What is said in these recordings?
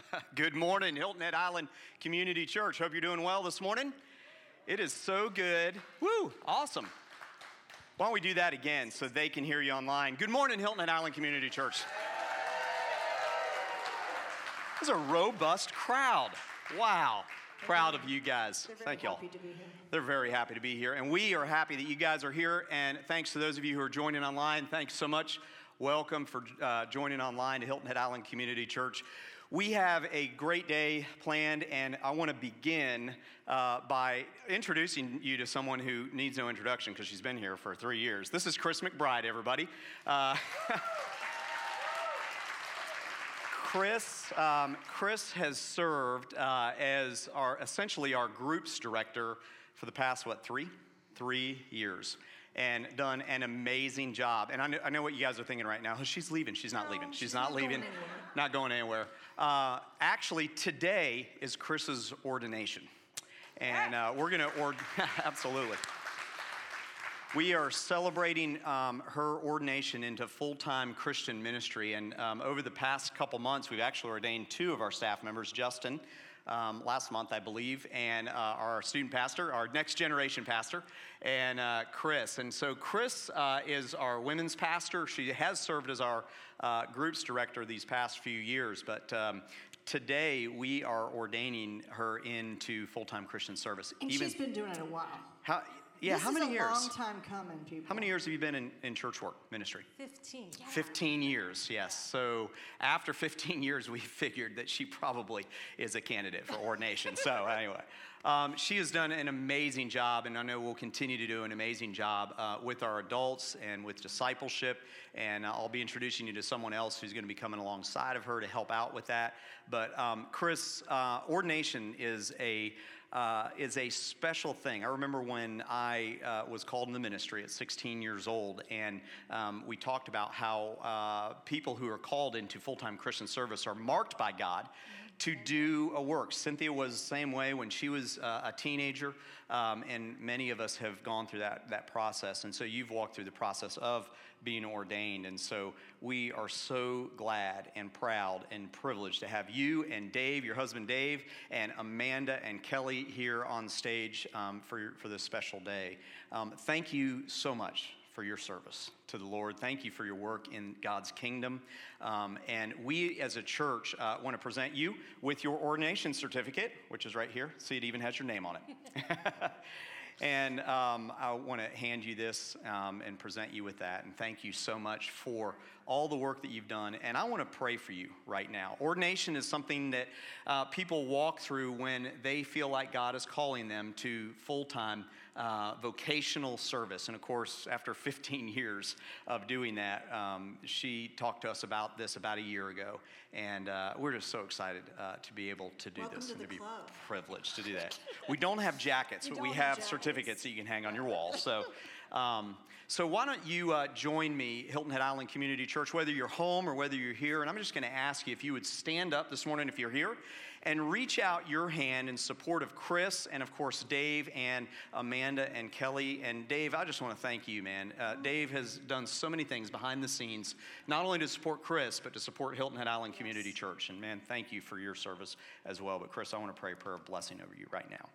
good morning, Hilton Head Island Community Church. Hope you're doing well this morning. It is so good. Woo, awesome. Why don't we do that again so they can hear you online? Good morning, Hilton Head Island Community Church. This is a robust crowd. Wow. Proud of you guys. Thank y'all. They're very happy to be here. And we are happy that you guys are here. And thanks to those of you who are joining online. Thanks so much. Welcome for uh, joining online to Hilton Head Island Community Church. We have a great day planned, and I want to begin uh, by introducing you to someone who needs no introduction because she's been here for three years. This is Chris McBride, everybody. Uh, Chris, um, Chris has served uh, as our essentially our groups director for the past what three, three years and done an amazing job. And I know, I know, what you guys are thinking right now. She's leaving. She's not no, leaving. She's, she's not, not, leaving. Going not going anywhere. Uh, actually, today is Chris's ordination. And uh, we're going to, ord- absolutely. We are celebrating um, her ordination into full time Christian ministry. And um, over the past couple months, we've actually ordained two of our staff members, Justin um, last month, I believe, and uh, our student pastor, our next generation pastor, and uh, Chris. And so Chris uh, is our women's pastor. She has served as our uh, groups director these past few years, but um, today we are ordaining her into full-time Christian service. And Even, she's been doing it a while. How, yeah, this how many is a years? long time coming, people. How many years have you been in, in church work ministry? 15. Yeah. 15 years, yes. So after 15 years, we figured that she probably is a candidate for ordination. so anyway, um, she has done an amazing job, and I know we'll continue to do an amazing job uh, with our adults and with discipleship. And I'll be introducing you to someone else who's going to be coming alongside of her to help out with that. But um, Chris, uh, ordination is a uh, is a special thing. I remember when I uh, was called in the ministry at 16 years old, and um, we talked about how uh, people who are called into full time Christian service are marked by God to do a work. Cynthia was the same way when she was uh, a teenager, um, and many of us have gone through that, that process. And so you've walked through the process of being ordained. And so we are so glad and proud and privileged to have you and Dave, your husband Dave, and Amanda and Kelly here on stage um, for, for this special day. Um, thank you so much for your service to the Lord. Thank you for your work in God's kingdom. Um, and we as a church uh, want to present you with your ordination certificate, which is right here. See, it even has your name on it. And um, I want to hand you this um, and present you with that. And thank you so much for all the work that you've done. And I want to pray for you right now. Ordination is something that uh, people walk through when they feel like God is calling them to full time uh, vocational service. And of course, after 15 years of doing that, um, she talked to us about this about a year ago. And uh, we're just so excited uh, to be able to do Welcome this to and the to be club. privileged to do that. we don't have jackets, We but we have have certificates that you can hang on your wall. So, um, so why don't you uh, join me, Hilton Head Island Community Church, whether you're home or whether you're here, and I'm just going to ask you if you would stand up this morning if you're here and reach out your hand in support of Chris and, of course, Dave and Amanda and Kelly. And Dave, I just want to thank you, man. Uh, Dave has done so many things behind the scenes, not only to support Chris, but to support Hilton Head Island Community yes. Church. And, man, thank you for your service as well. But, Chris, I want to pray a prayer of blessing over you right now.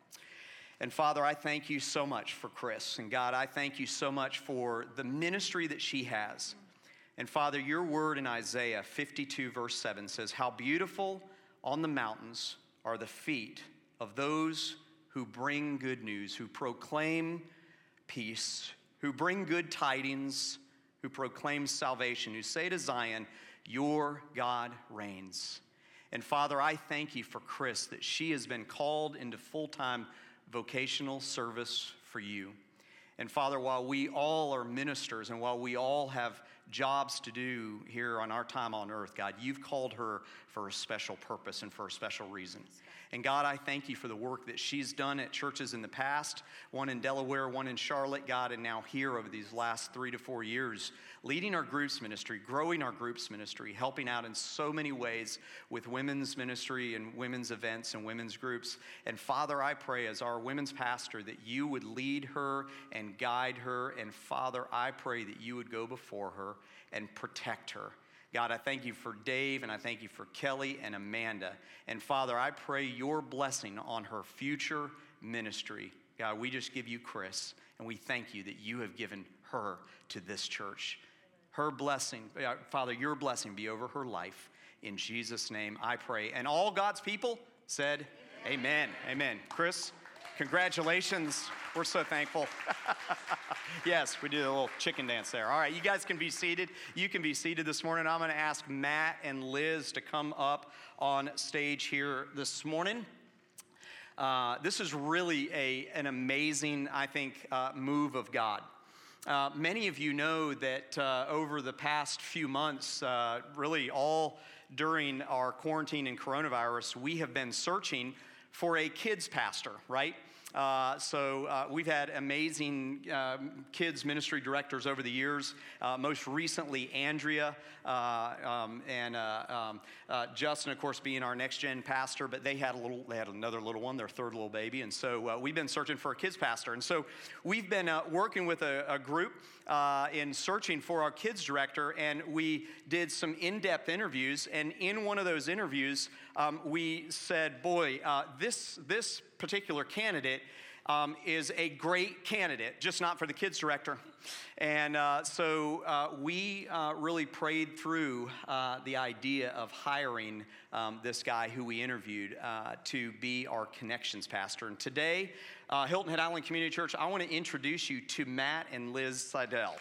And Father, I thank you so much for Chris. And God, I thank you so much for the ministry that she has. And Father, your word in Isaiah 52, verse 7 says, How beautiful on the mountains are the feet of those who bring good news, who proclaim peace, who bring good tidings, who proclaim salvation, who say to Zion, Your God reigns. And Father, I thank you for Chris that she has been called into full time vocational service for you. And Father, while we all are ministers and while we all have jobs to do here on our time on earth, God, you've called her for a special purpose and for a special reason. And God, I thank you for the work that she's done at churches in the past, one in Delaware, one in Charlotte, God, and now here over these last three to four years, leading our groups ministry, growing our groups ministry, helping out in so many ways with women's ministry and women's events and women's groups. And Father, I pray as our women's pastor that you would lead her and guide her. And Father, I pray that you would go before her and protect her God, I thank you for Dave and I thank you for Kelly and Amanda. And Father, I pray your blessing on her future ministry. God, we just give you Chris and we thank you that you have given her to this church. Her blessing, uh, Father, your blessing be over her life. In Jesus' name I pray. And all God's people said, Amen. Amen. Amen. Chris, congratulations. We're so thankful. yes, we did a little chicken dance there. All right, you guys can be seated. You can be seated this morning. I'm going to ask Matt and Liz to come up on stage here this morning. Uh, this is really a, an amazing, I think, uh, move of God. Uh, many of you know that uh, over the past few months, uh, really all during our quarantine and coronavirus, we have been searching for a kids pastor, right? Uh, so uh, we've had amazing um, kids ministry directors over the years. Uh, most recently, Andrea uh, um, and uh, um, uh, Justin, of course, being our next gen pastor. But they had a little, they had another little one, their third little baby, and so we've been searching for a kids pastor. And so we've been working with a, a group in searching for our kids director, and we did some in-depth interviews. And in one of those interviews, um, we said, "Boy, this this particular candidate um, is a great candidate, just not for the kids director. And uh, so uh, we uh, really prayed through uh, the idea of hiring um, this guy who we interviewed uh, to be our connections pastor. And today, uh, Hilton Head Island Community Church, I want to introduce you to Matt and Liz Seidel.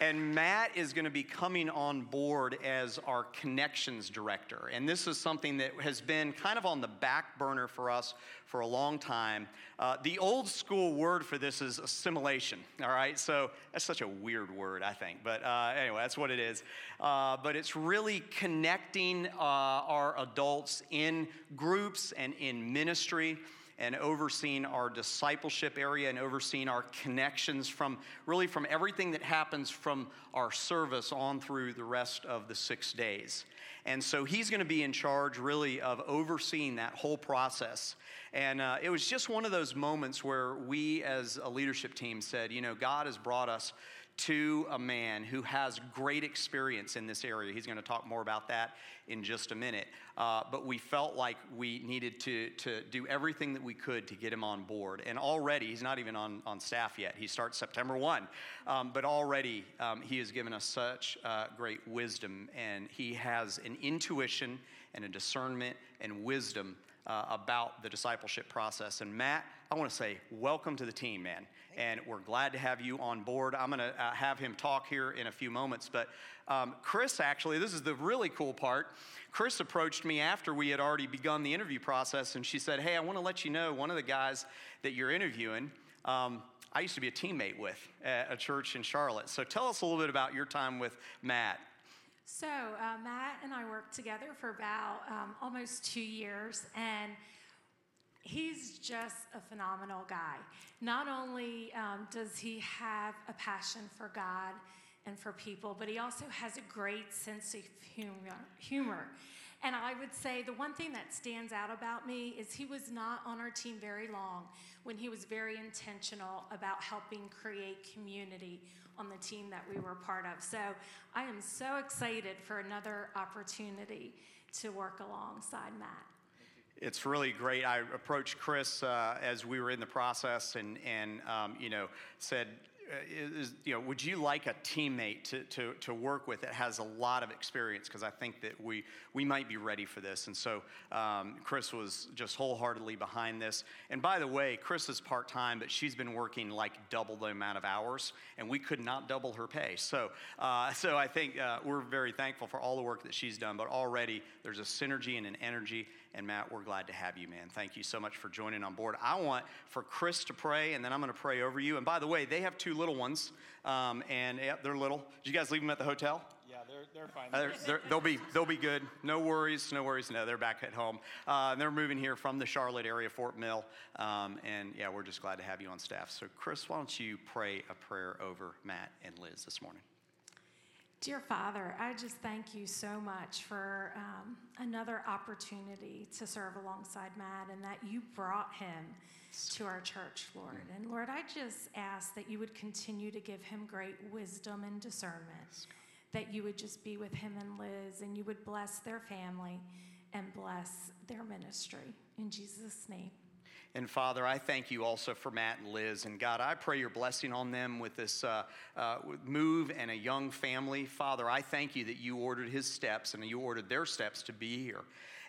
And Matt is going to be coming on board as our connections director. And this is something that has been kind of on the back burner for us for a long time. Uh, the old school word for this is assimilation, all right? So that's such a weird word, I think. But uh, anyway, that's what it is. Uh, but it's really connecting uh, our adults in groups and in ministry and overseeing our discipleship area and overseeing our connections from really from everything that happens from our service on through the rest of the six days. And so he's going to be in charge really of overseeing that whole process. And uh, it was just one of those moments where we as a leadership team said, you know, God has brought us to a man who has great experience in this area. He's going to talk more about that in just a minute. Uh, but we felt like we needed to, to do everything that we could to get him on board. And already, he's not even on, on staff yet. He starts September 1. Um, but already, um, he has given us such uh, great wisdom, and he has an intuition and a discernment and wisdom uh, about the discipleship process. And Matt, I want to say welcome to the team, man. And we're glad to have you on board. I'm going to uh, have him talk here in a few moments. But um, Chris, actually, this is the really cool part. Chris approached me after we had already begun the interview process, and she said, Hey, I want to let you know one of the guys that you're interviewing. Um, I used to be a teammate with at a church in Charlotte. So tell us a little bit about your time with Matt. So, uh, Matt and I worked together for about um, almost two years, and he's just a phenomenal guy. Not only um, does he have a passion for God and for people, but he also has a great sense of humor. humor. And I would say the one thing that stands out about me is he was not on our team very long when he was very intentional about helping create community on the team that we were part of. So I am so excited for another opportunity to work alongside Matt. It's really great. I approached Chris uh, as we were in the process and, and um, you know, said, is, you know, would you like a teammate to, to, to work with that has a lot of experience? Because I think that we, we might be ready for this. And so um, Chris was just wholeheartedly behind this. And by the way, Chris is part time, but she's been working like double the amount of hours, and we could not double her pay. So, uh, so I think uh, we're very thankful for all the work that she's done. But already there's a synergy and an energy and Matt, we're glad to have you, man. Thank you so much for joining on board. I want for Chris to pray, and then I'm going to pray over you. And by the way, they have two little ones, um, and yeah, they're little. Did you guys leave them at the hotel? Yeah, they're, they're fine. Uh, they're, they'll be they'll be good. No worries, no worries. No, they're back at home. Uh, they're moving here from the Charlotte area, Fort Mill, um, and yeah, we're just glad to have you on staff. So, Chris, why don't you pray a prayer over Matt and Liz this morning? Dear Father, I just thank you so much for um, another opportunity to serve alongside Matt and that you brought him to our church, Lord. And Lord, I just ask that you would continue to give him great wisdom and discernment, that you would just be with him and Liz, and you would bless their family and bless their ministry. In Jesus' name. And Father, I thank you also for Matt and Liz. And God, I pray your blessing on them with this uh, uh, move and a young family. Father, I thank you that you ordered his steps and you ordered their steps to be here.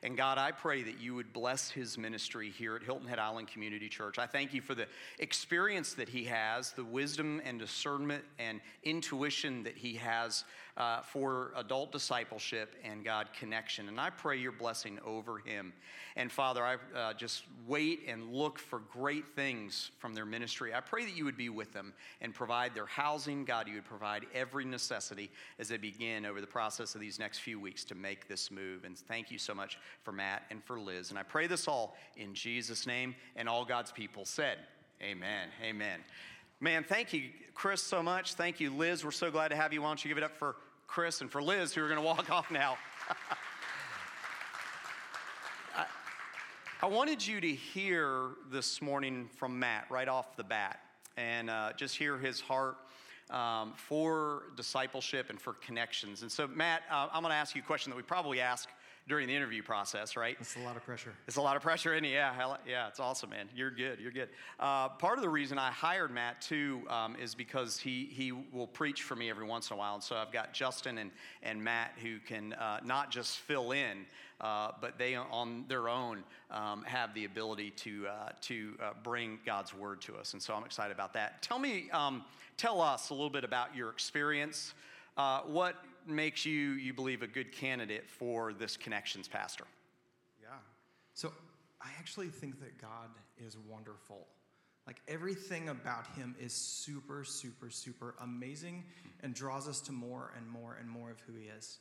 And God, I pray that you would bless his ministry here at Hilton Head Island Community Church. I thank you for the experience that he has, the wisdom and discernment and intuition that he has uh, for adult discipleship and God connection. And I pray your blessing over him. And Father, I uh, just wait and look for great things from their ministry. I pray that you would be with them and provide their housing. God, you would provide every necessity as they begin over the process of these next few weeks to make this move. And thank you so much for Matt and for Liz. And I pray this all in Jesus' name. And all God's people said, Amen. Amen. Man, thank you, Chris, so much. Thank you, Liz. We're so glad to have you. Why don't you give it up for Chris and for Liz, who are going to walk off now? I, I wanted you to hear this morning from Matt right off the bat and uh, just hear his heart um, for discipleship and for connections. And so, Matt, uh, I'm going to ask you a question that we probably ask during the interview process, right? It's a lot of pressure. It's a lot of pressure, isn't? Yeah, yeah, it's awesome, man. You're good. You're good. Uh, part of the reason I hired Matt too um, is because he he will preach for me every once in a while, and so I've got Justin and and Matt who can uh, not just fill in, uh, but they on their own um, have the ability to uh, to uh, bring God's word to us, and so I'm excited about that. Tell me, um, tell us a little bit about your experience. Uh, what makes you, you believe, a good candidate for this connections pastor? Yeah. So I actually think that God is wonderful. Like everything about him is super, super, super amazing and draws us to more and more and more of who he is.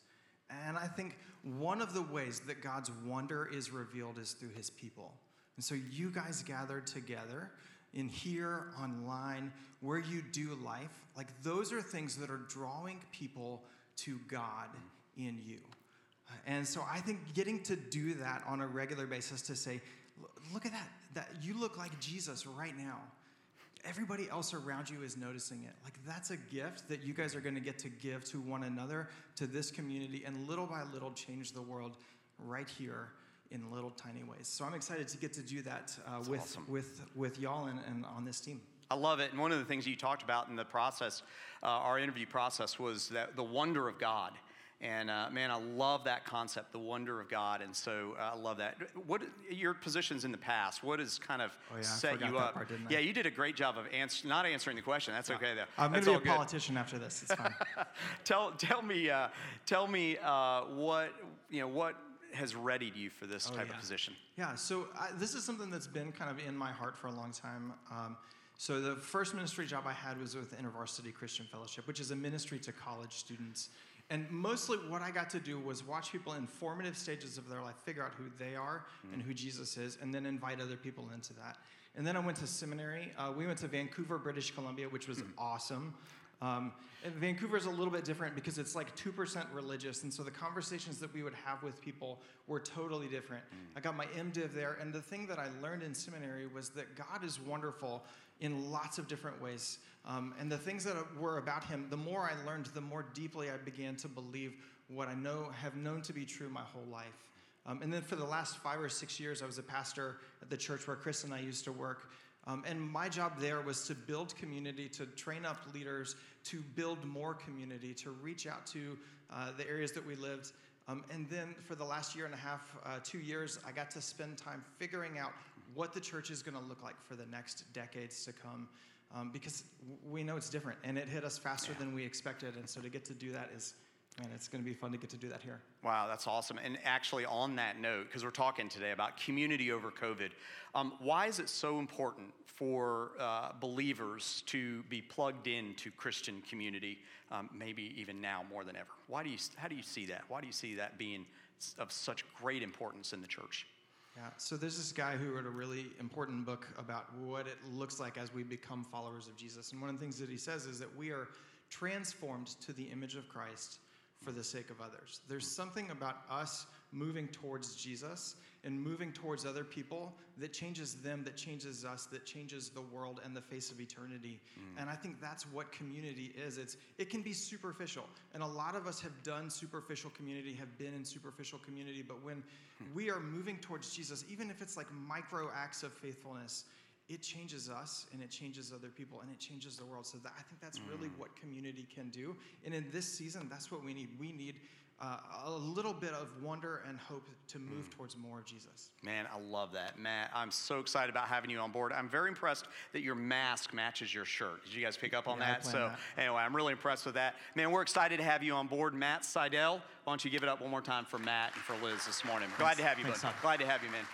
And I think one of the ways that God's wonder is revealed is through his people. And so you guys gathered together in here, online, where you do life, like those are things that are drawing people to God in you. And so I think getting to do that on a regular basis to say, look at that, that you look like Jesus right now. Everybody else around you is noticing it. Like that's a gift that you guys are going to get to give to one another, to this community, and little by little change the world right here in little tiny ways. So I'm excited to get to do that uh, with, awesome. with, with y'all and, and on this team. I love it. And one of the things you talked about in the process, uh, our interview process, was that the wonder of God. And uh, man, I love that concept, the wonder of God. And so uh, I love that. What your positions in the past? What has kind of Oh, yeah, set you up? part? Yeah, you did a great job of ans- not answering the question. That's okay though. I'm going to be a good. politician after this. It's fine. tell tell me uh, tell me uh, what you know what has readied you for this Oh, type yeah. of position. Yeah, so I, this is something that's been kind of in my heart for a long time. Um, so the first ministry job I had was with InterVarsity Christian Fellowship, which is a ministry to college students. And mostly what I got to do was watch people in formative stages of their life figure out who they are and who Jesus is, and then invite other people into that. And then I went to seminary. Uh, we went to Vancouver, British Columbia, which was awesome. Um, and Vancouver is a little bit different because it's like 2% religious. And so the conversations that we would have with people were totally different. I got my MDiv there. And the thing that I learned in seminary was that God is wonderful in lots of different ways. Um, and the things that were about him, the more I learned, the more deeply I began to believe what I know have known to be true my whole life. Um, and then for the last five or six years, I was a pastor at the church where Chris and I used to work. Um, and my job there was to build community, to train up leaders, to build more community, to reach out to uh, the areas that we lived. Um, and then for the last year and a half, uh, two years, I got to spend time figuring out what the church is going to look like for the next decades to come. Um, because we know it's different and it hit us faster than we expected. And so to get to do that is, man, it's going to be fun to get to do that here. Wow, that's awesome. And actually, on that note, because we're talking today about community over COVID, um, why is it so important for uh, believers to be plugged into Christian community, um, maybe even now more than ever? Why do you, how do you see that? Why do you see that being of such great importance in the church? Yeah, so there's this guy who wrote a really important book about what it looks like as we become followers of Jesus. And one of the things that he says is that we are transformed to the image of Christ for the sake of others. There's something about us moving towards Jesus and moving towards other people that changes them, that changes us, that changes the world and the face of eternity. Mm. And I think that's what community is. It's it can be superficial. And a lot of us have done superficial community, have been in superficial community, but when hmm. we are moving towards Jesus, even if it's like micro acts of faithfulness, it changes us and it changes other people and it changes the world. So that, I think that's really mm. what community can do. And in this season, that's what we need. We need uh, a little bit of wonder and hope to move mm. towards more of Jesus. Man, I love that. Matt, I'm so excited about having you on board. I'm very impressed that your mask matches your shirt. Did you guys pick up on yeah, that? So, that. anyway, I'm really impressed with that. Man, we're excited to have you on board. Matt Seidel, why don't you give it up one more time for Matt and for Liz this morning? Glad to have you, bud. Glad to have you, man.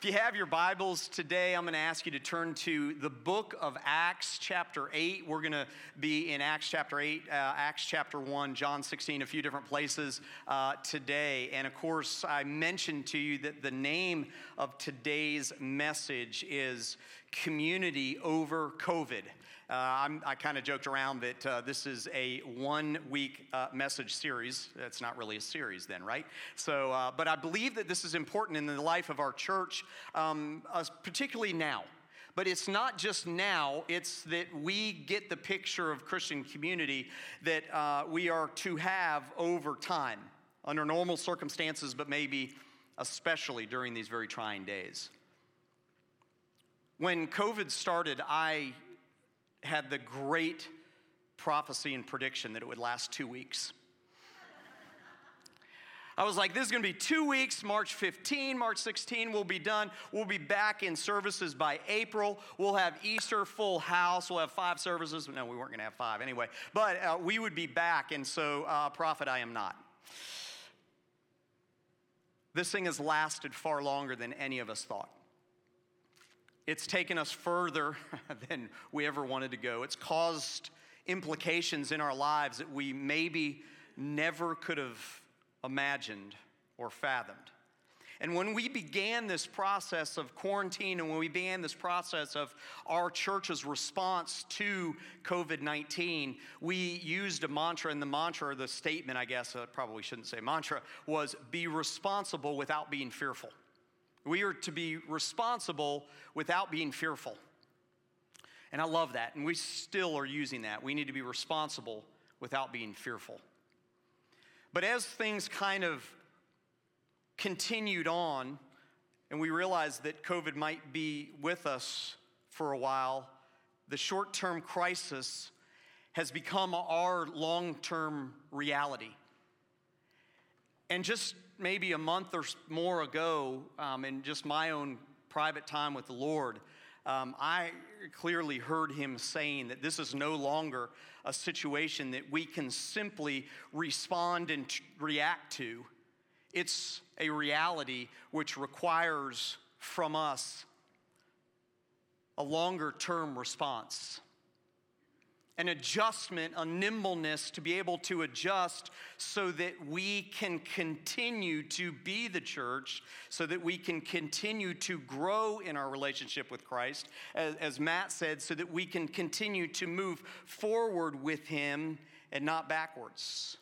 If you have your Bibles today, I'm going to ask you to turn to the book of Acts, chapter 8. We're going to be in Acts chapter 8, uh, Acts chapter 1, John 16, a few different places uh, today. And of course, I mentioned to you that the name of today's message is Community Over COVID. Uh, i kind of joked around that uh, this is a one week uh, message series. It's not really a series, then, right? So, uh, but I believe that this is important in the life of our church, um, particularly now. But it's not just now, it's that we get the picture of Christian community that uh, we are to have over time under normal circumstances, but maybe especially during these very trying days. When COVID started, I had the great prophecy and prediction that it would last two weeks. I was like, this is gonna be two weeks, March 15, March 16, we'll be done. We'll be back in services by April. We'll have Easter full house. We'll have five services. No, we weren't gonna have five anyway, but uh, we would be back. And so, uh, prophet, I am not. This thing has lasted far longer than any of us thought. It's taken us further than we ever wanted to go. It's caused implications in our lives that we maybe never could have imagined or fathomed. And when we began this process of quarantine and when we began this process of our church's response to COVID 19, we used a mantra, and the mantra, or the statement, I guess, I probably shouldn't say mantra, was be responsible without being fearful. We are to be responsible without being fearful. And I love that. And we still are using that. We need to be responsible without being fearful. But as things kind of continued on, and we realized that COVID might be with us for a while, the short term crisis has become our long term reality. And just maybe a month or more ago, um, in just my own private time with the Lord, um, I clearly heard him saying that this is no longer a situation that we can simply respond and t- react to. It's a reality which requires from us a longer term response an adjustment, a nimbleness to be able to adjust so that we can continue to be the church, so that we can continue to grow in our relationship with Christ, as, as, Matt said, so that we can continue to move forward with Him and not backwards.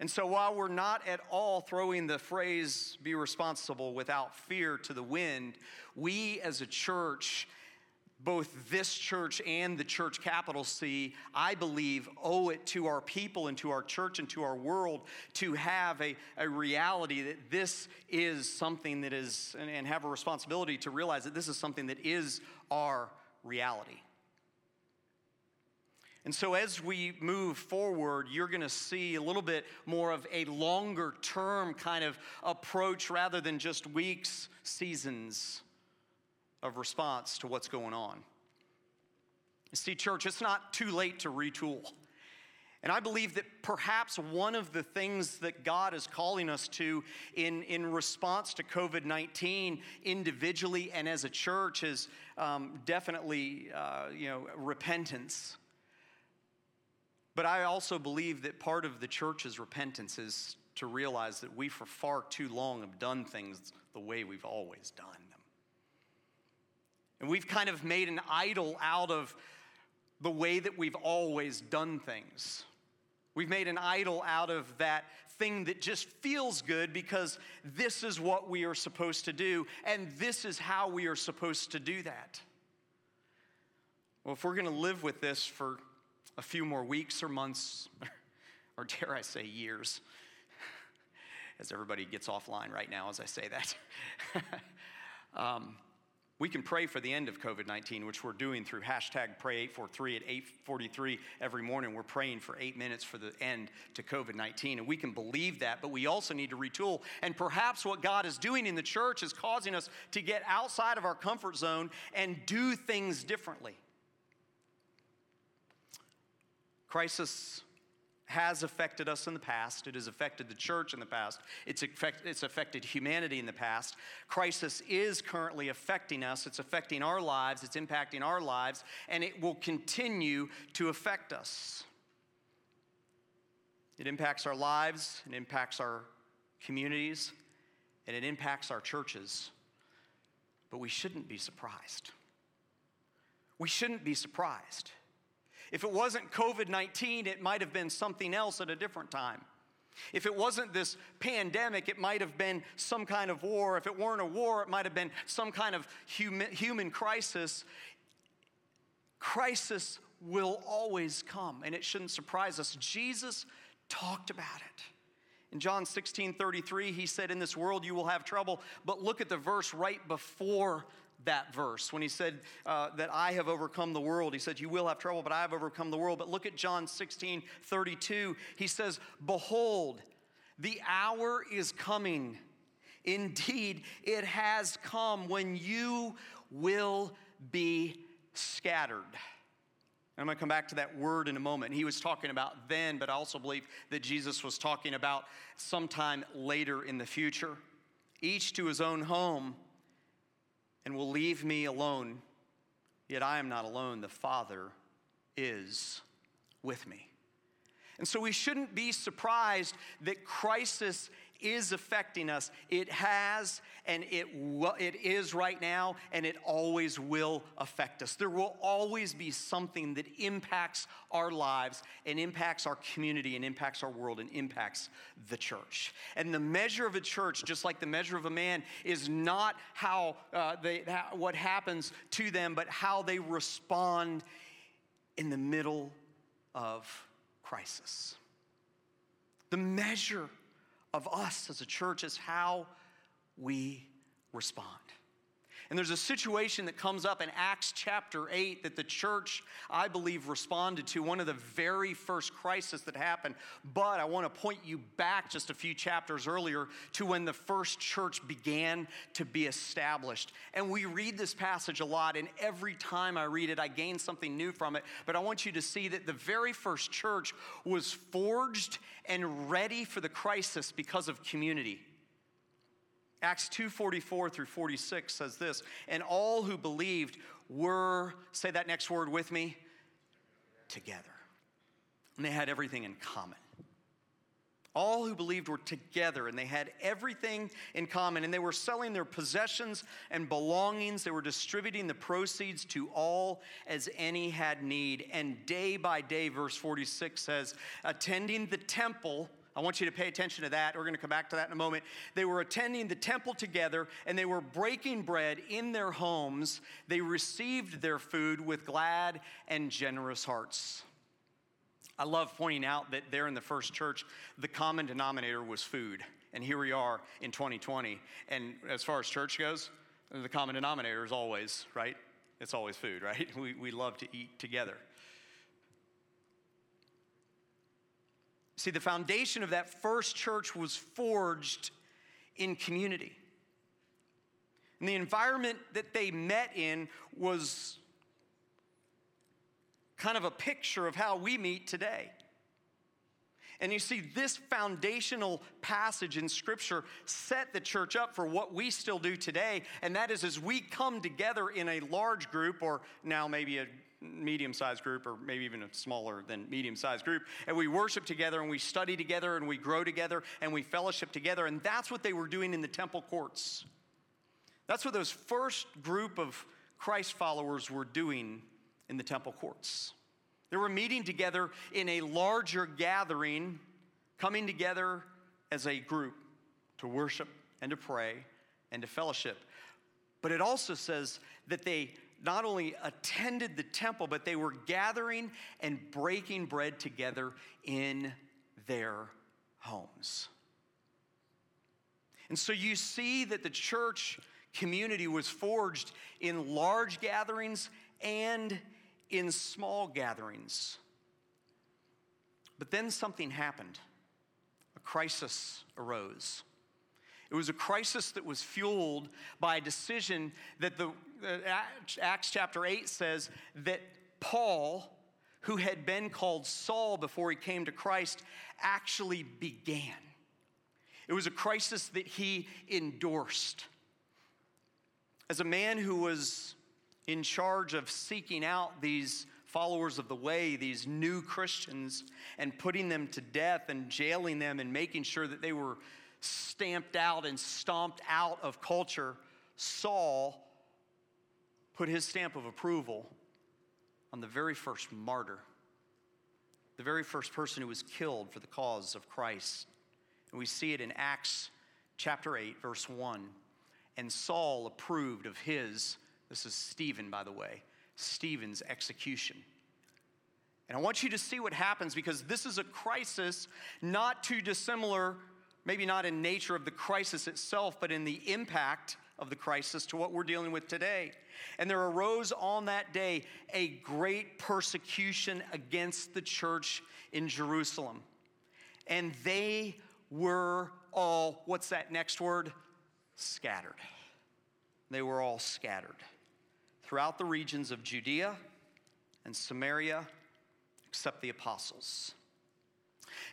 And so while we're not at all throwing the phrase be responsible without fear to the wind, we as a church both this church and the church capital C, I believe, owe it to our people and to our church and to our world to have a, a reality that this is something that is, and, and have a responsibility to realize that this is something that is our reality. And so, as we move forward, you're going to see a little bit more of a longer term kind of approach rather than just weeks, seasons of response to what's going on. See, church, it's not too late to retool. And I believe that perhaps one of the things that God is calling us to in, in response to COVID 19 individually and as a church is um, definitely, uh, you know, repentance. But I also believe that part of the church's repentance is to realize that we, for far too long, have done things the way we've always done. And we've kind of made an idol out of the way that we've always done things. We've made an idol out of that thing that just feels good because this is what we are supposed to do, and this is how we are supposed to do that. Well, if we're going to live with this for a few more weeks or months, or dare I say years, as everybody gets offline right now as I say that, um, we can pray for the end of COVID 19, which we're doing through hashtag pray843 at 843 every morning. We're praying for eight minutes for the end to COVID 19. And we can believe that, but we also need to retool. And perhaps what God is doing in the church is causing us to get outside of our comfort zone and do things differently. Crisis has affected us in the past. It has affected the church in the past. It's, it's affected humanity in the past. Crisis is currently affecting us. It's affecting our lives. It's impacting our lives. And it will continue to affect us. It impacts our lives. It impacts our communities. And it impacts our churches. But we shouldn't be surprised. We shouldn't be surprised. If it wasn't COVID 19, it might have been something else at a different time. If it wasn't this pandemic, it might have been some kind of war. If it weren't a war, it might have been some kind of human, human crisis. Crisis will always come, and it shouldn't surprise us. Jesus talked about it. In John 16 33, he said, In this world you will have trouble. But look at the verse right before that verse when he said uh, that I have overcome the world. He said, You will have trouble, but I have overcome the world. But look at John 16 32. He says, Behold, the hour is coming. Indeed, it has come when you will be scattered. I'm going to come back to that word in a moment. He was talking about then, but I also believe that Jesus was talking about sometime later in the future. Each to his own home and will leave me alone. Yet I am not alone, the Father is with me. And so we shouldn't be surprised that crisis is affecting us. It has, and it, it is right now, and it always will affect us. There will always be something that impacts our lives, and impacts our community, and impacts our world, and impacts the church. And the measure of a church, just like the measure of a man, is not how uh, they, how, what happens to them, but how they respond in the middle of crisis. The measure of us as a church is how we respond. And there's a situation that comes up in Acts chapter 8 that the church, I believe, responded to, one of the very first crises that happened. But I want to point you back just a few chapters earlier to when the first church began to be established. And we read this passage a lot, and every time I read it, I gain something new from it. But I want you to see that the very first church was forged and ready for the crisis because of community. Acts 2:44 through 46 says this, and all who believed were say that next word with me together. And they had everything in common. All who believed were together and they had everything in common. And they were selling their possessions and belongings. They were distributing the proceeds to all as any had need. And day by day, verse 46 says, attending the temple I want you to pay attention to that. We're going to come back to that in a moment. They were attending the temple together and they were breaking bread in their homes. They received their food with glad and generous hearts. I love pointing out that there in the first church, the common denominator was food. And here we are in 2020. And as far as church goes, the common denominator is always, right? It's always food, right? We, we love to eat together. See, the foundation of that first church was forged in community. And the environment that they met in was kind of a picture of how we meet today. And you see, this foundational passage in Scripture set the church up for what we still do today, and that is as we come together in a large group, or now maybe a medium sized group, or maybe even a smaller than medium sized group, and we worship together and we study together and we grow together and we fellowship together. And that's what they were doing in the temple courts. That's what those first group of Christ followers were doing in the temple courts. They were meeting together in a larger gathering, coming together as a group to worship and to pray and to fellowship. But it also says that they not only attended the temple, but they were gathering and breaking bread together in their homes. And so you see that the church community was forged in large gatherings and in small gatherings. But then something happened. A crisis arose. It was a crisis that was fueled by a decision that the Acts chapter 8 says that Paul, who had been called Saul before he came to Christ, actually began. It was a crisis that he endorsed. As a man who was in charge of seeking out these followers of the way, these new Christians, and putting them to death and jailing them and making sure that they were stamped out and stomped out of culture, Saul put his stamp of approval on the very first martyr, the very first person who was killed for the cause of Christ. And we see it in Acts chapter 8, verse 1. And Saul approved of his, this is Stephen, by the way, Stephen's execution. And I want you to see what happens because this is a crisis not too dissimilar, maybe not in nature of the crisis itself, but in the impact of the crisis to what we're dealing with today. And there arose on that day a great persecution against the church in Jerusalem. And they were all, what's that next word? Scattered. They were all scattered throughout the regions of Judea and Samaria, except the apostles.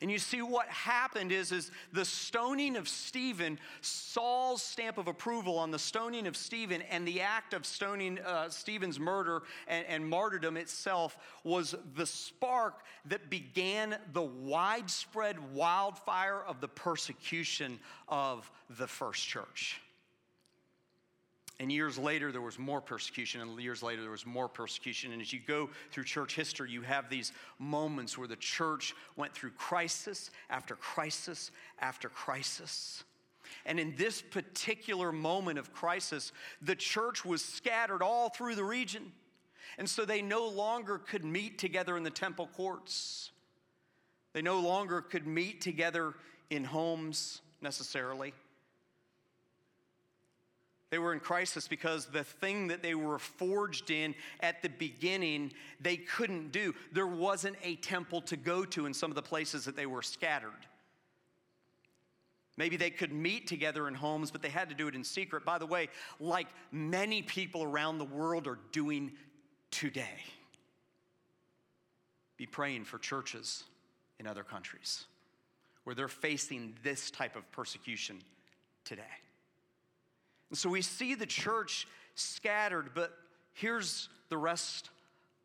And you see what happened is, is the stoning of Stephen, Saul's stamp of approval on the stoning of Stephen and the act of stoning uh, Stephen's murder and, and martyrdom itself was the spark that began the widespread wildfire of the persecution of the first church. And years later, there was more persecution, and years later, there was more persecution. And as you go through church history, you have these moments where the church went through crisis after crisis after crisis. And in this particular moment of crisis, the church was scattered all through the region. And so they no longer could meet together in the temple courts. They no longer could meet together in homes necessarily. They were in crisis because the thing that they were forged in at the beginning, they couldn't do. There wasn't a temple to go to in some of the places that they were scattered. Maybe they could meet together in homes, but they had to do it in secret. By the way, like many people around the world are doing today. Be praying for churches in other countries where they're facing this type of persecution today. And so we see the church scattered, but here's the rest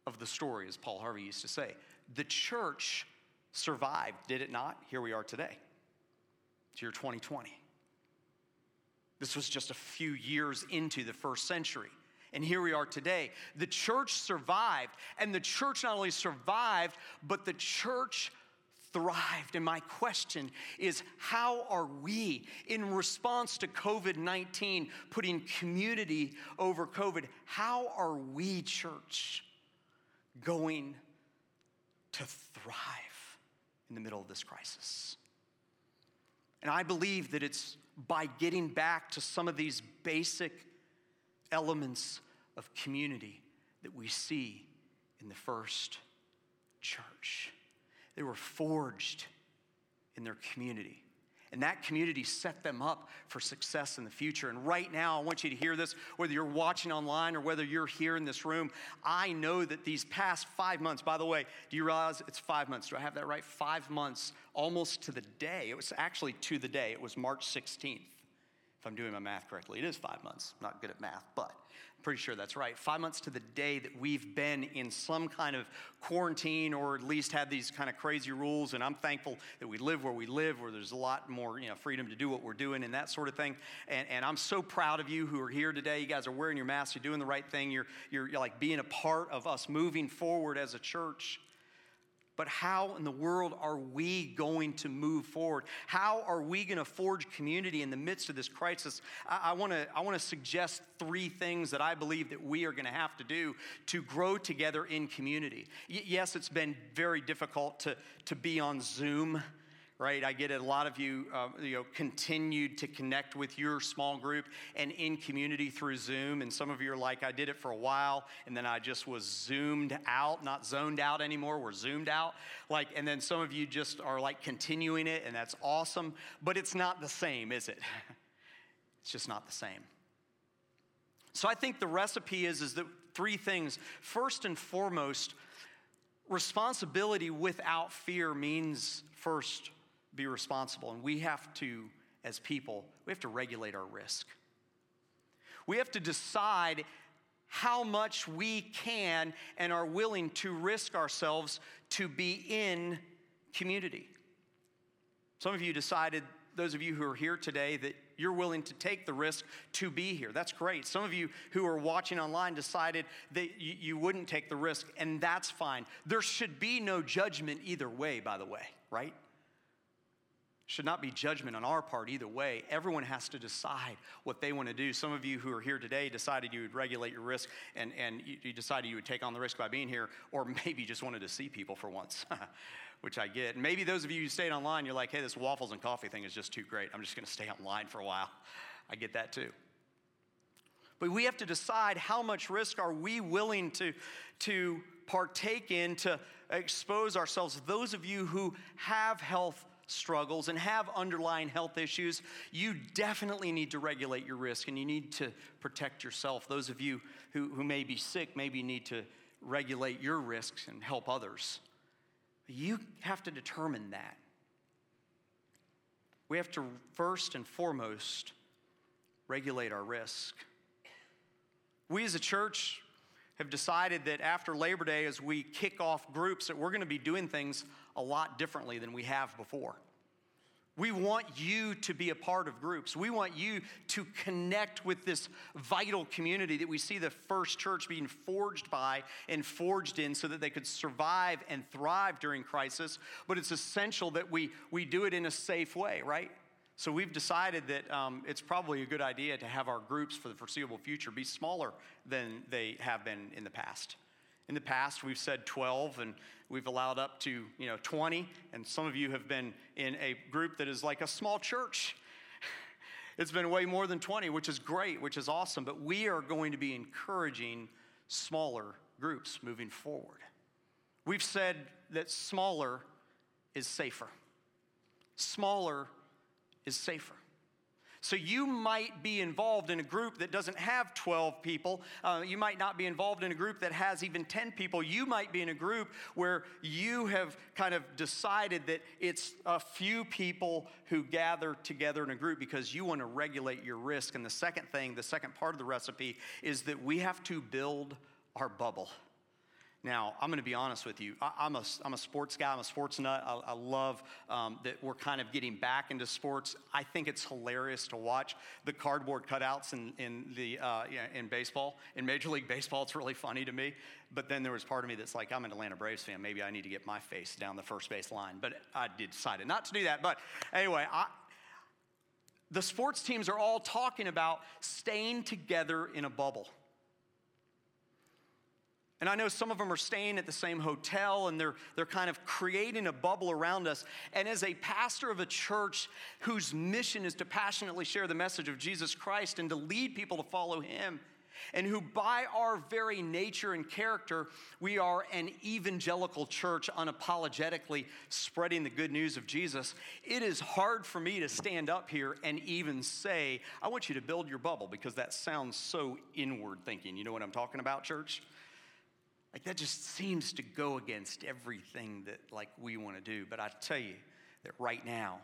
of the story, as Paul Harvey used to say. The church survived, did it not? Here we are today. It's year 2020. This was just a few years into the first century. And here we are today. The church survived, and the church not only survived, but the church thrived. And my question is how are we, in response to COVID 19, putting community over COVID, how are we, church, going to thrive in the middle of this crisis? And I believe that it's by getting back to some of these basic elements of community that we see in the first church. They were forged in their community. And that community set them up for success in the future. And right now, I want you to hear this, whether you're watching online or whether you're here in this room. I know that these past five months, by the way, do you realize it's five months? Do I have that right? Five months, almost to the day. It was actually to the day. It was March 16th, I'm doing my math correctly. It is five months. I'm not good at math, but pretty sure that's right. Five months to the day that we've been in some kind of quarantine or at least had these kind of crazy rules. And I'm thankful that we live where we live, where there's a lot more you know, freedom to do what we're doing and that sort of thing. And, and I'm so proud of you who are here today. You guys are wearing your masks, you're doing the right thing, you're, you're, you're like being a part of us moving forward as a church. But how in the world are we going to move forward? How are we going to forge community in the midst of this crisis? I, I want to I want to suggest three things that I believe that we are going to have to do to grow together in community. Y- yes, it's been very difficult to, to be on Zoom right? I get. A lot of you, uh, you know, continued to connect with your small group and in community through Zoom. And some of you are like, I did it for a while, and then I just was zoomed out, not zoned out anymore. We're zoomed out. Like, and then some of you just are like continuing it, and that's awesome. But it's not the same, is it? it's just not the same. So I think the recipe is is that three things. First and foremost, responsibility without fear means first be responsible. And we have to, as people, we have to regulate our risk. We have to decide how much we can and are willing to risk ourselves to be in community. Some of you decided, those of you who are here today, that you're willing to take the risk to be here. That's great. Some of you who are watching online decided that you, you wouldn't take the risk, and that's fine. There should be no judgment either way, by the way, right? Should not be judgment on our part either way. Everyone has to decide what they want to do. Some of you who are here today decided you would regulate your risk and, and you, decided you would take on the risk by being here, or maybe just wanted to see people for once, which I get. And maybe those of you who stayed online, you're like, hey, this waffles and coffee thing is just too great. I'm just going to stay online for a while. I get that too. But we have to decide how much risk are we willing to, to partake in to expose ourselves. Those of you who have health struggles and have underlying health issues, you definitely need to regulate your risk and you need to protect yourself. Those of you who, who may be sick maybe need to regulate your risks and help others. You have to determine that. We have to first and foremost regulate our risk. We as a church have decided that after Labor Day, as we kick off groups, that we're going to be doing things a lot differently than we have before. We want you to be a part of groups. We want you to connect with this vital community that we see the first church being forged by and forged in so that they could survive and thrive during crisis. But it's essential that we, we do it in a safe way, right? So we've decided that um, it's probably a good idea to have our groups for the foreseeable future be smaller than they have been in the past. In the past, we've said 12, and we've allowed up to you know 20, and some of you have been in a group that is like a small church. It's been way more than 20, which is great, which is awesome, but we are going to be encouraging smaller groups moving forward. We've said that smaller is safer. Smaller is safer. So you might be involved in a group that doesn't have 12 people. Uh, you might not be involved in a group that has even 10 people. You might be in a group where you have kind of decided that it's a few people who gather together in a group because you want to regulate your risk. And the second thing, the second part of the recipe, is that we have to build our bubble. Now, I'm going to be honest with you. I, am a, I'm a sports guy, I'm a sports nut. I, I love um, that we're kind of getting back into sports. I think it's hilarious to watch the cardboard cutouts in, in, the, uh, in baseball. In Major League Baseball, it's really funny to me. But then there was part of me that's like, I'm an Atlanta Braves fan. Maybe I need to get my face down the first base line. But I decided not to do that. But anyway, I, the sports teams are all talking about staying together in a bubble. And I know some of them are staying at the same hotel and they're, they're kind of creating a bubble around us. And as a pastor of a church whose mission is to passionately share the message of Jesus Christ and to lead people to follow him, and who by our very nature and character, we are an evangelical church unapologetically spreading the good news of Jesus, it is hard for me to stand up here and even say, I want you to build your bubble because that sounds so inward thinking. You know what I'm talking about, church? Like that just seems to go against everything that like we want to do. But I tell you that right now,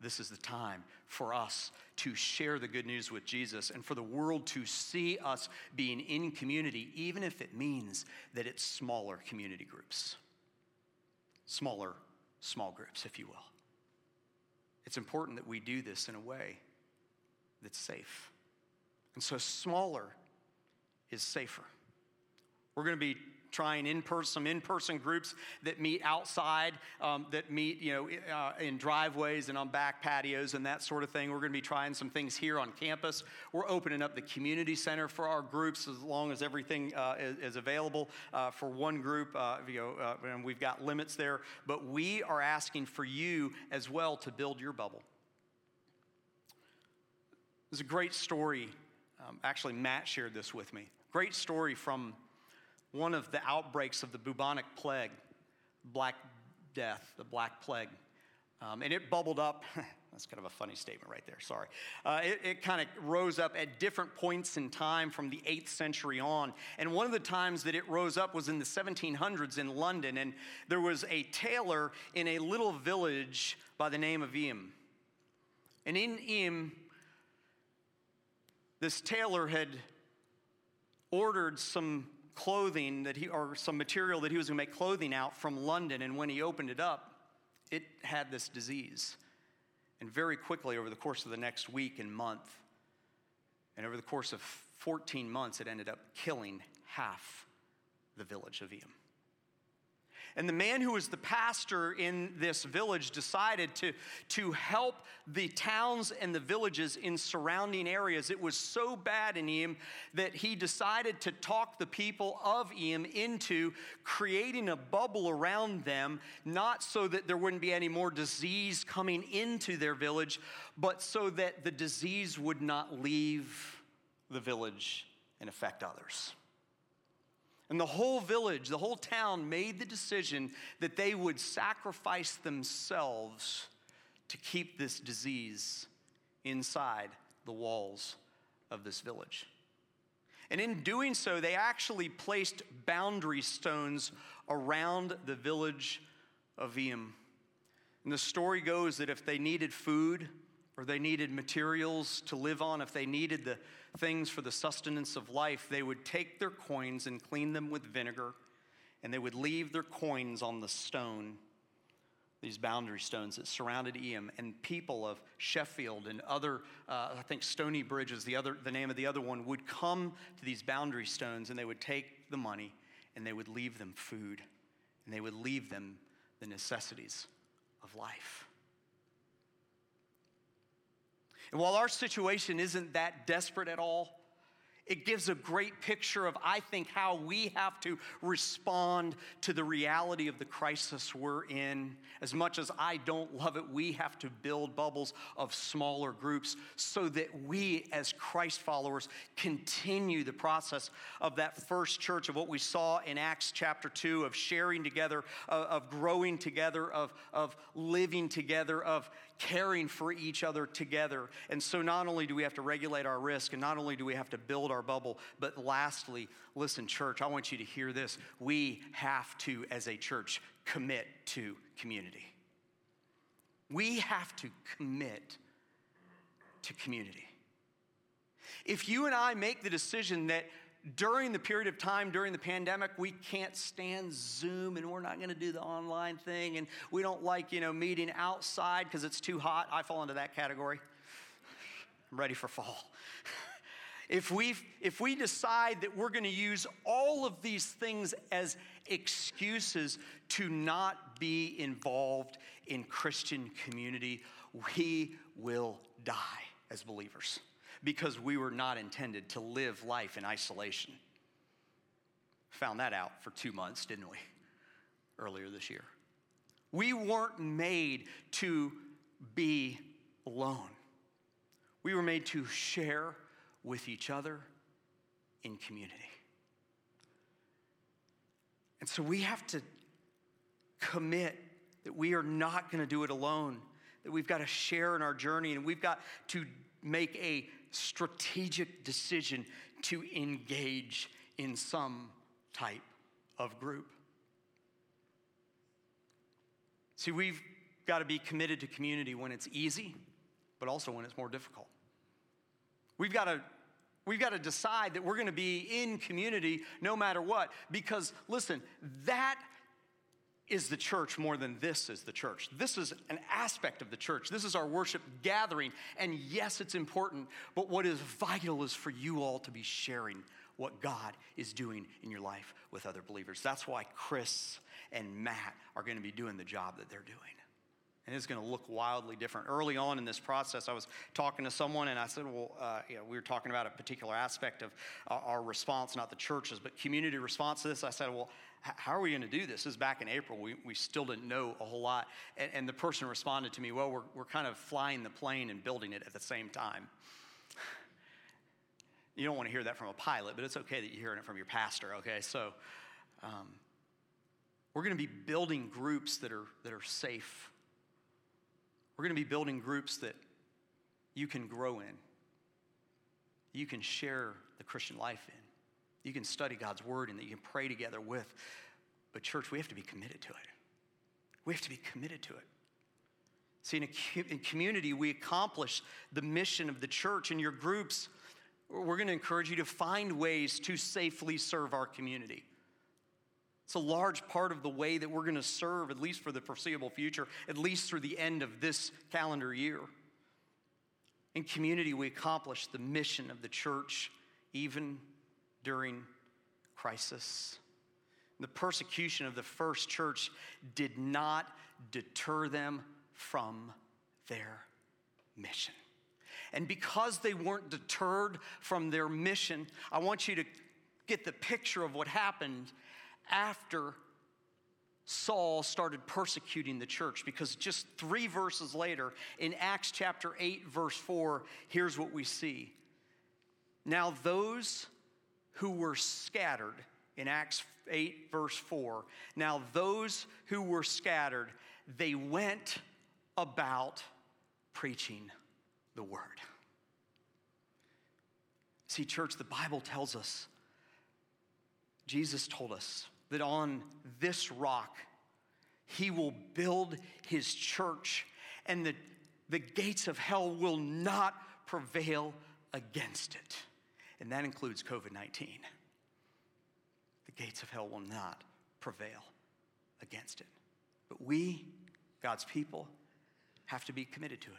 this is the time for us to share the good news with Jesus and for the world to see us being in community, even if it means that it's smaller community groups. Smaller, small groups, if you will. It's important that we do this in a way that's safe. And so, smaller is safer. We're going to be trying in person, some in-person groups that meet outside, um, that meet, you know, uh, in driveways and on back patios and that sort of thing. We're going to be trying some things here on campus. We're opening up the community center for our groups as long as everything uh, is, is, available uh, for one group. Uh, you know, uh, and we've got limits there, but we are asking for you as well to build your bubble. There's a great story. Um, actually, Matt shared this with me. Great story from one of the outbreaks of the bubonic plague, Black Death, the Black Plague. Um, and it bubbled up. That's kind of a funny statement right there, sorry. Uh, it, it kind of rose up at different points in time from the 8th century on. And one of the times that it rose up was in the 1700s in London. And there was a tailor in a little village by the name of Eyam. And in Eyam, this tailor had ordered some clothing that he, or some material that he was going to make clothing out from London. And when he opened it up, it had this disease. And very quickly, over the course of the next week and month, and over the course of 14 months, it ended up killing half the village of Eyam. And the man who was the pastor in this village decided to, to help the towns and the villages in surrounding areas. It was so bad in Eyam that he decided to talk the people of Eyam into creating a bubble around them, not so that there wouldn't be any more disease coming into their village, but so that the disease would not leave the village and affect others. And the whole village, the whole town made the decision that they would sacrifice themselves to keep this disease inside the walls of this village. And in doing so, they actually placed boundary stones around the village of Eyam. And the story goes that if they needed food or they needed materials to live on, if they needed the things for the sustenance of life, they would take their coins and clean them with vinegar, and they would leave their coins on the stone, these boundary stones that surrounded Eyam. And people of Sheffield and other, uh, I think Stony Bridge is the, other, the name of the other one, would come to these boundary stones and they would take the money and they would leave them food and they would leave them the necessities of life. And while our situation isn't that desperate at all, it gives a great picture of, I think, how we have to respond to the reality of the crisis we're in. As much as I don't love it, we have to build bubbles of smaller groups so that we, as Christ followers, continue the process of that first church, of what we saw in Acts chapter 2, of sharing together, of, growing together, of, of living together, of caring for each other together. And so, not only do we have to regulate our risk, and not only do we have to build our bubble, but lastly, listen, church, I want you to hear this. We have to, as a church, commit to community. We have to commit to community. If you and I make the decision that during the period of time during the pandemic we can't stand zoom and we're not going to do the online thing and we don't like you know meeting outside because it's too hot. I fall into that category. I'm ready for fall. If we if we decide that we're going to use all of these things as excuses to not be involved in christian community we will die as believers because we were not intended to live life in isolation. Found that out for two months, didn't we? Earlier this year. We weren't made to be alone. We were made to share with each other in community. And so we have to commit that we are not going to do it alone, that we've got to share in our journey, and we've got to make a strategic decision to engage in some type of group. See, we've got to be committed to community when it's easy, but also when it's more difficult. We've got to We've got to decide that we're going to be in community no matter what. Because, listen, that is the church more than this is the church. This is an aspect of the church. This is our worship gathering. And yes, it's important, but what is vital is for you all to be sharing what God is doing in your life with other believers. That's why Chris and Matt are going to be doing the job that they're doing. And it's going to look wildly different. Early on in this process, I was talking to someone and I said, Well, uh, you know, we were talking about a particular aspect of our, response, not the churches, but community response to this. I said, Well, how are we going to do this? This is back in April. We, we still didn't know a whole lot. And, and the person responded to me, Well, we're, we're kind of flying the plane and building it at the same time. You don't want to hear that from a pilot, but it's okay that you're hearing it from your pastor, okay? So um, we're going to be building groups that are, that are safe. We're going to be building groups that you can grow in, you can share the Christian life in, you can study God's word, and that you can pray together with. But, church, we have to be committed to it. We have to be committed to it. See, in a in community, we accomplish the mission of the church. In your groups, we're going to encourage you to find ways to safely serve our community. It's a large part of the way that we're going to serve, at least for the foreseeable future, at least through the end of this calendar year. In community, we accomplish the mission of the church even during crisis. The persecution of the first church did not deter them from their mission. And because they weren't deterred from their mission, I want you to get the picture of what happened after Saul started persecuting the church. Because just three verses later, in Acts chapter 8, verse 4, here's what we see. Now, those who were scattered, in Acts 8, verse 4, now those who were scattered, they went about preaching the word. See, church, the Bible tells us, Jesus told us that on this rock, he will build his church, and the, the gates of hell will not prevail against it. And that includes COVID 19. The gates of hell will not prevail against it. But we, God's people, have to be committed to it.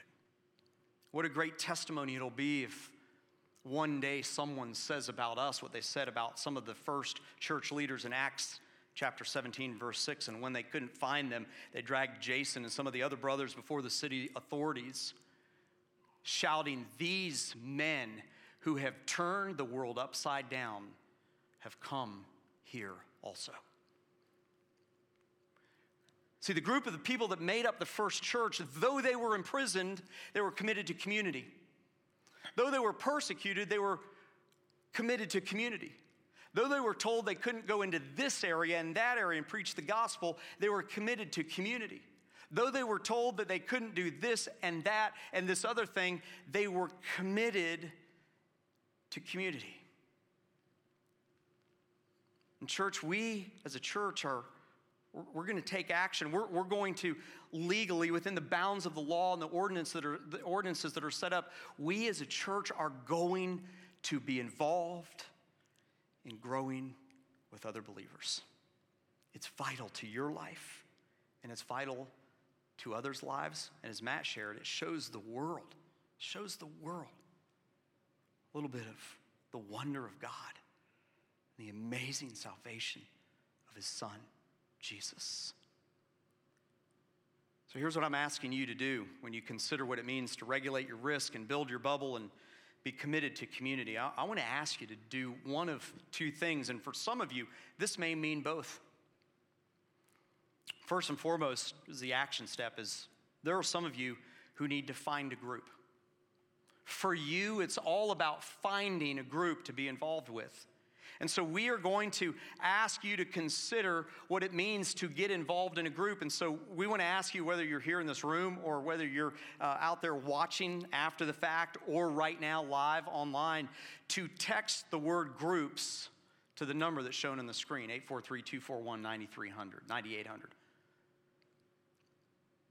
What a great testimony it'll be if one day someone says about us what they said about some of the first church leaders in Acts chapter 17, verse 6. And when they couldn't find them, they dragged Jason and some of the other brothers before the city authorities, shouting, These men who have turned the world upside down have come here also. See, the group of the people that made up the first church, though they were imprisoned, they were committed to community. Though they were persecuted, they were committed to community. Though they were told they couldn't go into this area and that area and preach the gospel, they were committed to community. Though they were told that they couldn't do this and that and this other thing, they were committed to community. In church, we as a church are we're, going to take action. We're, we're going to legally, within the bounds of the law and the, ordinance that are, the ordinances that are set up, we as a church are going to be involved in growing with other believers. It's vital to your life, and it's vital to others' lives. And as Matt shared, it shows the world, shows the world a little bit of the wonder of God, the amazing salvation of His Son. Jesus. So here's what I'm asking you to do when you consider what it means to regulate your risk and build your bubble and be committed to community. I, I want to ask you to do one of two things, and for some of you, this may mean both. First and foremost, is the action step is there are some of you who need to find a group. For you, it's all about finding a group to be involved with. And so we are going to ask you to consider what it means to get involved in a group. And so we want to ask you whether you're here in this room or whether you're uh, out there watching after the fact or right now live online to text the word groups to the number that's shown on the screen 843 241 9300, 9800.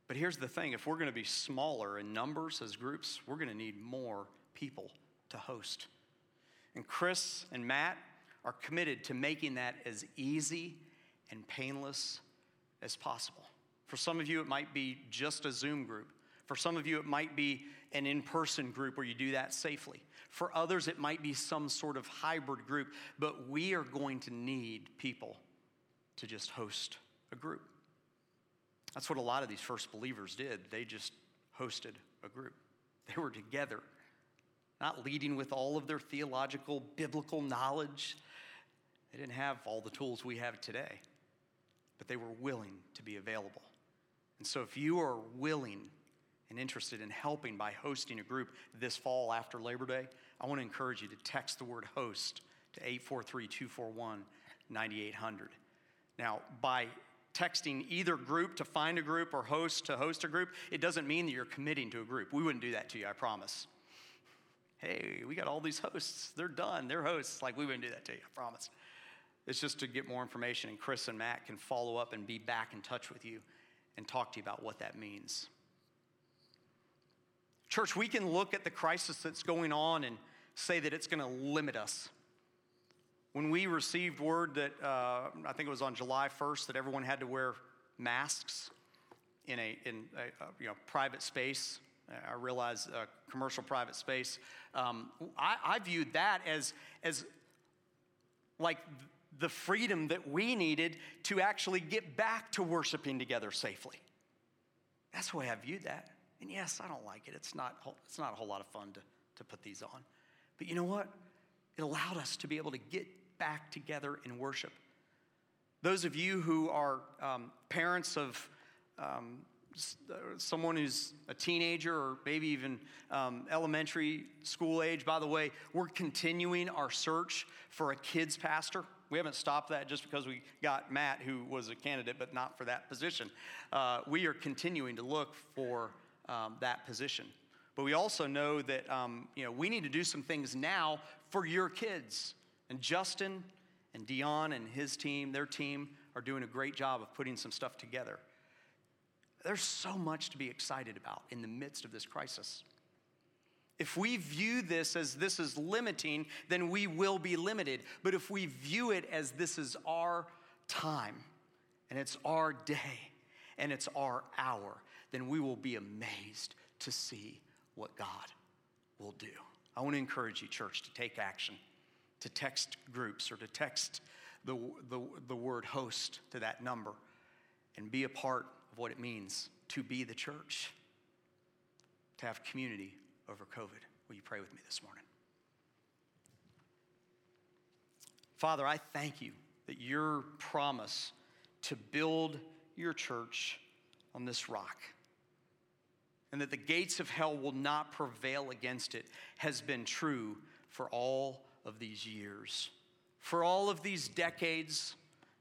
But here's the thing if we're going to be smaller in numbers as groups, we're going to need more people to host. And Chris and Matt are committed to making that as easy and painless as possible. For some of you, it might be just a Zoom group. For some of you, it might be an in person group where you do that safely. For others, it might be some sort of hybrid group, but we are going to need people to just host a group. That's what a lot of these first believers did. They just hosted a group, they were together, not leading with all of their theological, biblical knowledge. They didn't have all the tools we have today, but they were willing to be available. And so, if you are willing and interested in helping by hosting a group this fall after Labor Day, I want to encourage you to text the word host to 843 241 9800. Now, by texting either group to find a group or host to host a group, it doesn't mean that you're committing to a group. We wouldn't do that to you, I promise. Hey, we got all these hosts. They're done. They're hosts. Like, we wouldn't do that to you, I promise. It's just to get more information, and Chris and Matt can follow up and be back in touch with you and talk to you about what that means. Church, we can look at the crisis that's going on and say that it's going to limit us. When we received word that, uh, I think it was on July 1st, that everyone had to wear masks in a, in a, a you know, private space, I realize a commercial private space, um, I, I viewed that as, as like the freedom that we needed to actually get back to worshiping together safely. That's the way I viewed that. And yes, I don't like it. It's not, it's not a whole lot of fun to, to put these on. But you know what? It allowed us to be able to get back together in worship. Those of you who are um, parents of um, someone who's a teenager or maybe even um, elementary school age, by the way, we're continuing our search for a kids pastor. We haven't stopped that just because we got Matt, who was a candidate, but not for that position. Uh, we are continuing to look for um, that position. But we also know that um, you know, we need to do some things now for your kids. And Justin and Dion and his team, their team, are doing a great job of putting some stuff together. There's so much to be excited about in the midst of this crisis. If we view this as this is limiting, then we will be limited. But if we view it as this is our time and it's our day and it's our hour, then we will be amazed to see what God will do. I want to encourage you, church, to take action to text groups or to text the, the, the word host to that number and be a part of what it means to be the church, to have community over COVID. Will you pray with me this morning? Father, I thank you that your promise to build your church on this rock and that the gates of hell will not prevail against it has been true for all of these years, for all of these decades,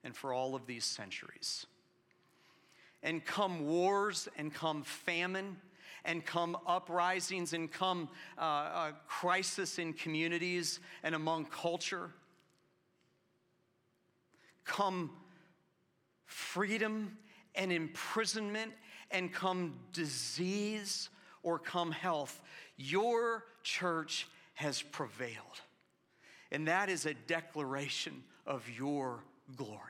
and for all of these centuries. And come wars, and come famine, and come uprisings, and come uh, uh, crisis in communities and among culture. Come freedom and imprisonment, and come disease or come health. Your church has prevailed. And that is a declaration of your glory.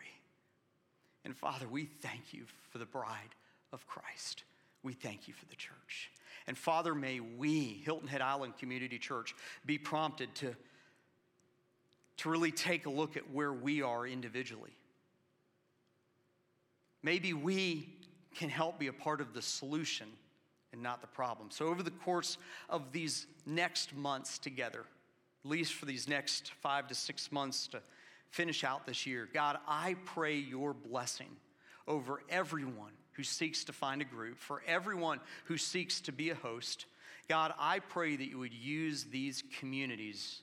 And Father, we thank you for the bride of Christ. We thank you for the church. And Father, may we, Hilton Head Island Community Church, be prompted to, to really take a look at where we are individually. Maybe we can help be a part of the solution and not the problem. So, over the course of these next months together, at least for these next five to six months to finish out this year. God, I pray your blessing over everyone who seeks to find a group, for everyone who seeks to be a host. God, I pray that you would use these communities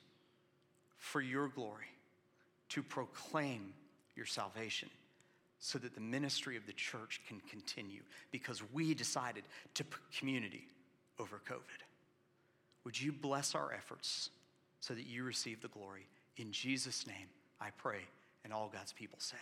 for your glory to proclaim your salvation so that the ministry of the church can continue because we decided to put community over COVID. Would you bless our efforts? so that you receive the glory. In Jesus' name, I pray. And all God's people said,